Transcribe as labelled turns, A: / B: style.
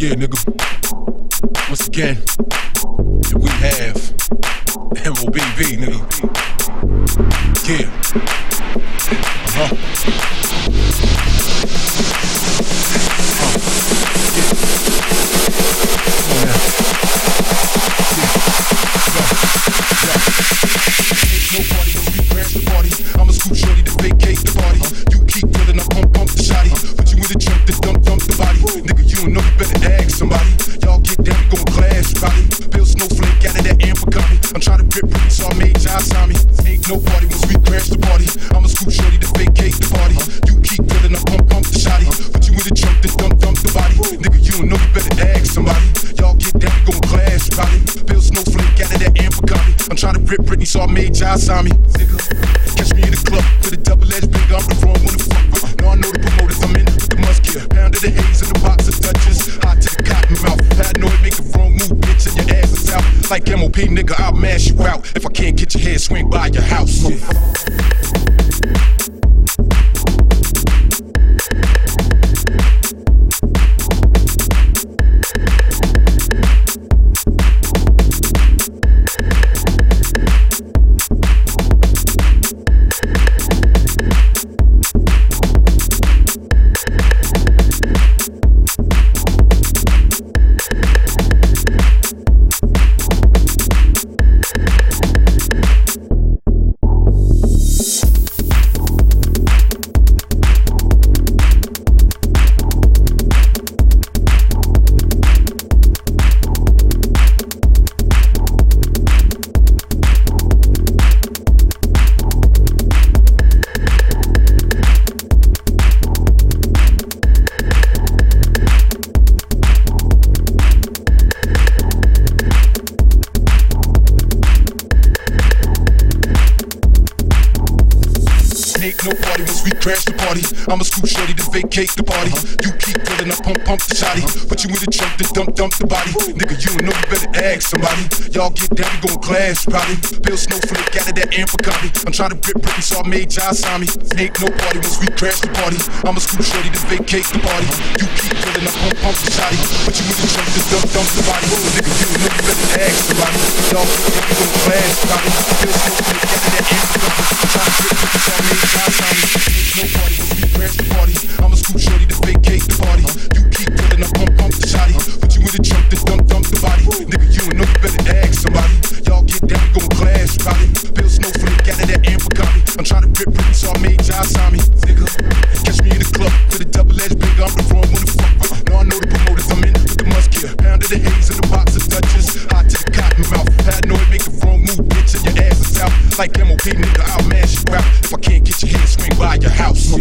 A: Yeah, nigga. Once again, we have MOBB, nigga. Yeah. Uh, rip Britney, so I made John sign me. Catch me in the club with a double edged big. I'm the wrong one to fuck with. Now I know the promoters, I'm in with the musket. Pound of the haze in the box of Dutchess. Hot to the cotton mouth. Paranoid, make a wrong move, bitch, and your ass is out. Like MOP, nigga, I'll mash you out. If I can't get your head, swing by your house. Ain't no party once we crash the party. I'ma scoop shorty to vacate the party. You keep filling up, pump, pump the shotty. Put you in the trunk, then dump, dump the body. Nigga, you know, you better ask somebody. Y'all get down, we gon' clash, probably. Bill Snowflake out of that copy. I'm trying to rip Britney, so I made John sign. Ain't no party once we crash the party. I'ma scoop shorty to vacate the party. You keep filling up, pump, pump the shotty. Put you in the trunk, then dump, dump the body. Nigga, you know, you better ask somebody. Y'all get down, we gon' clash, probably. Bill Snowflake out of that copy. I'm trying to rip so I made John no we crash the. I'ma scoop shorty nigga, I'll mash you out. If I can't get your head, swing by your house.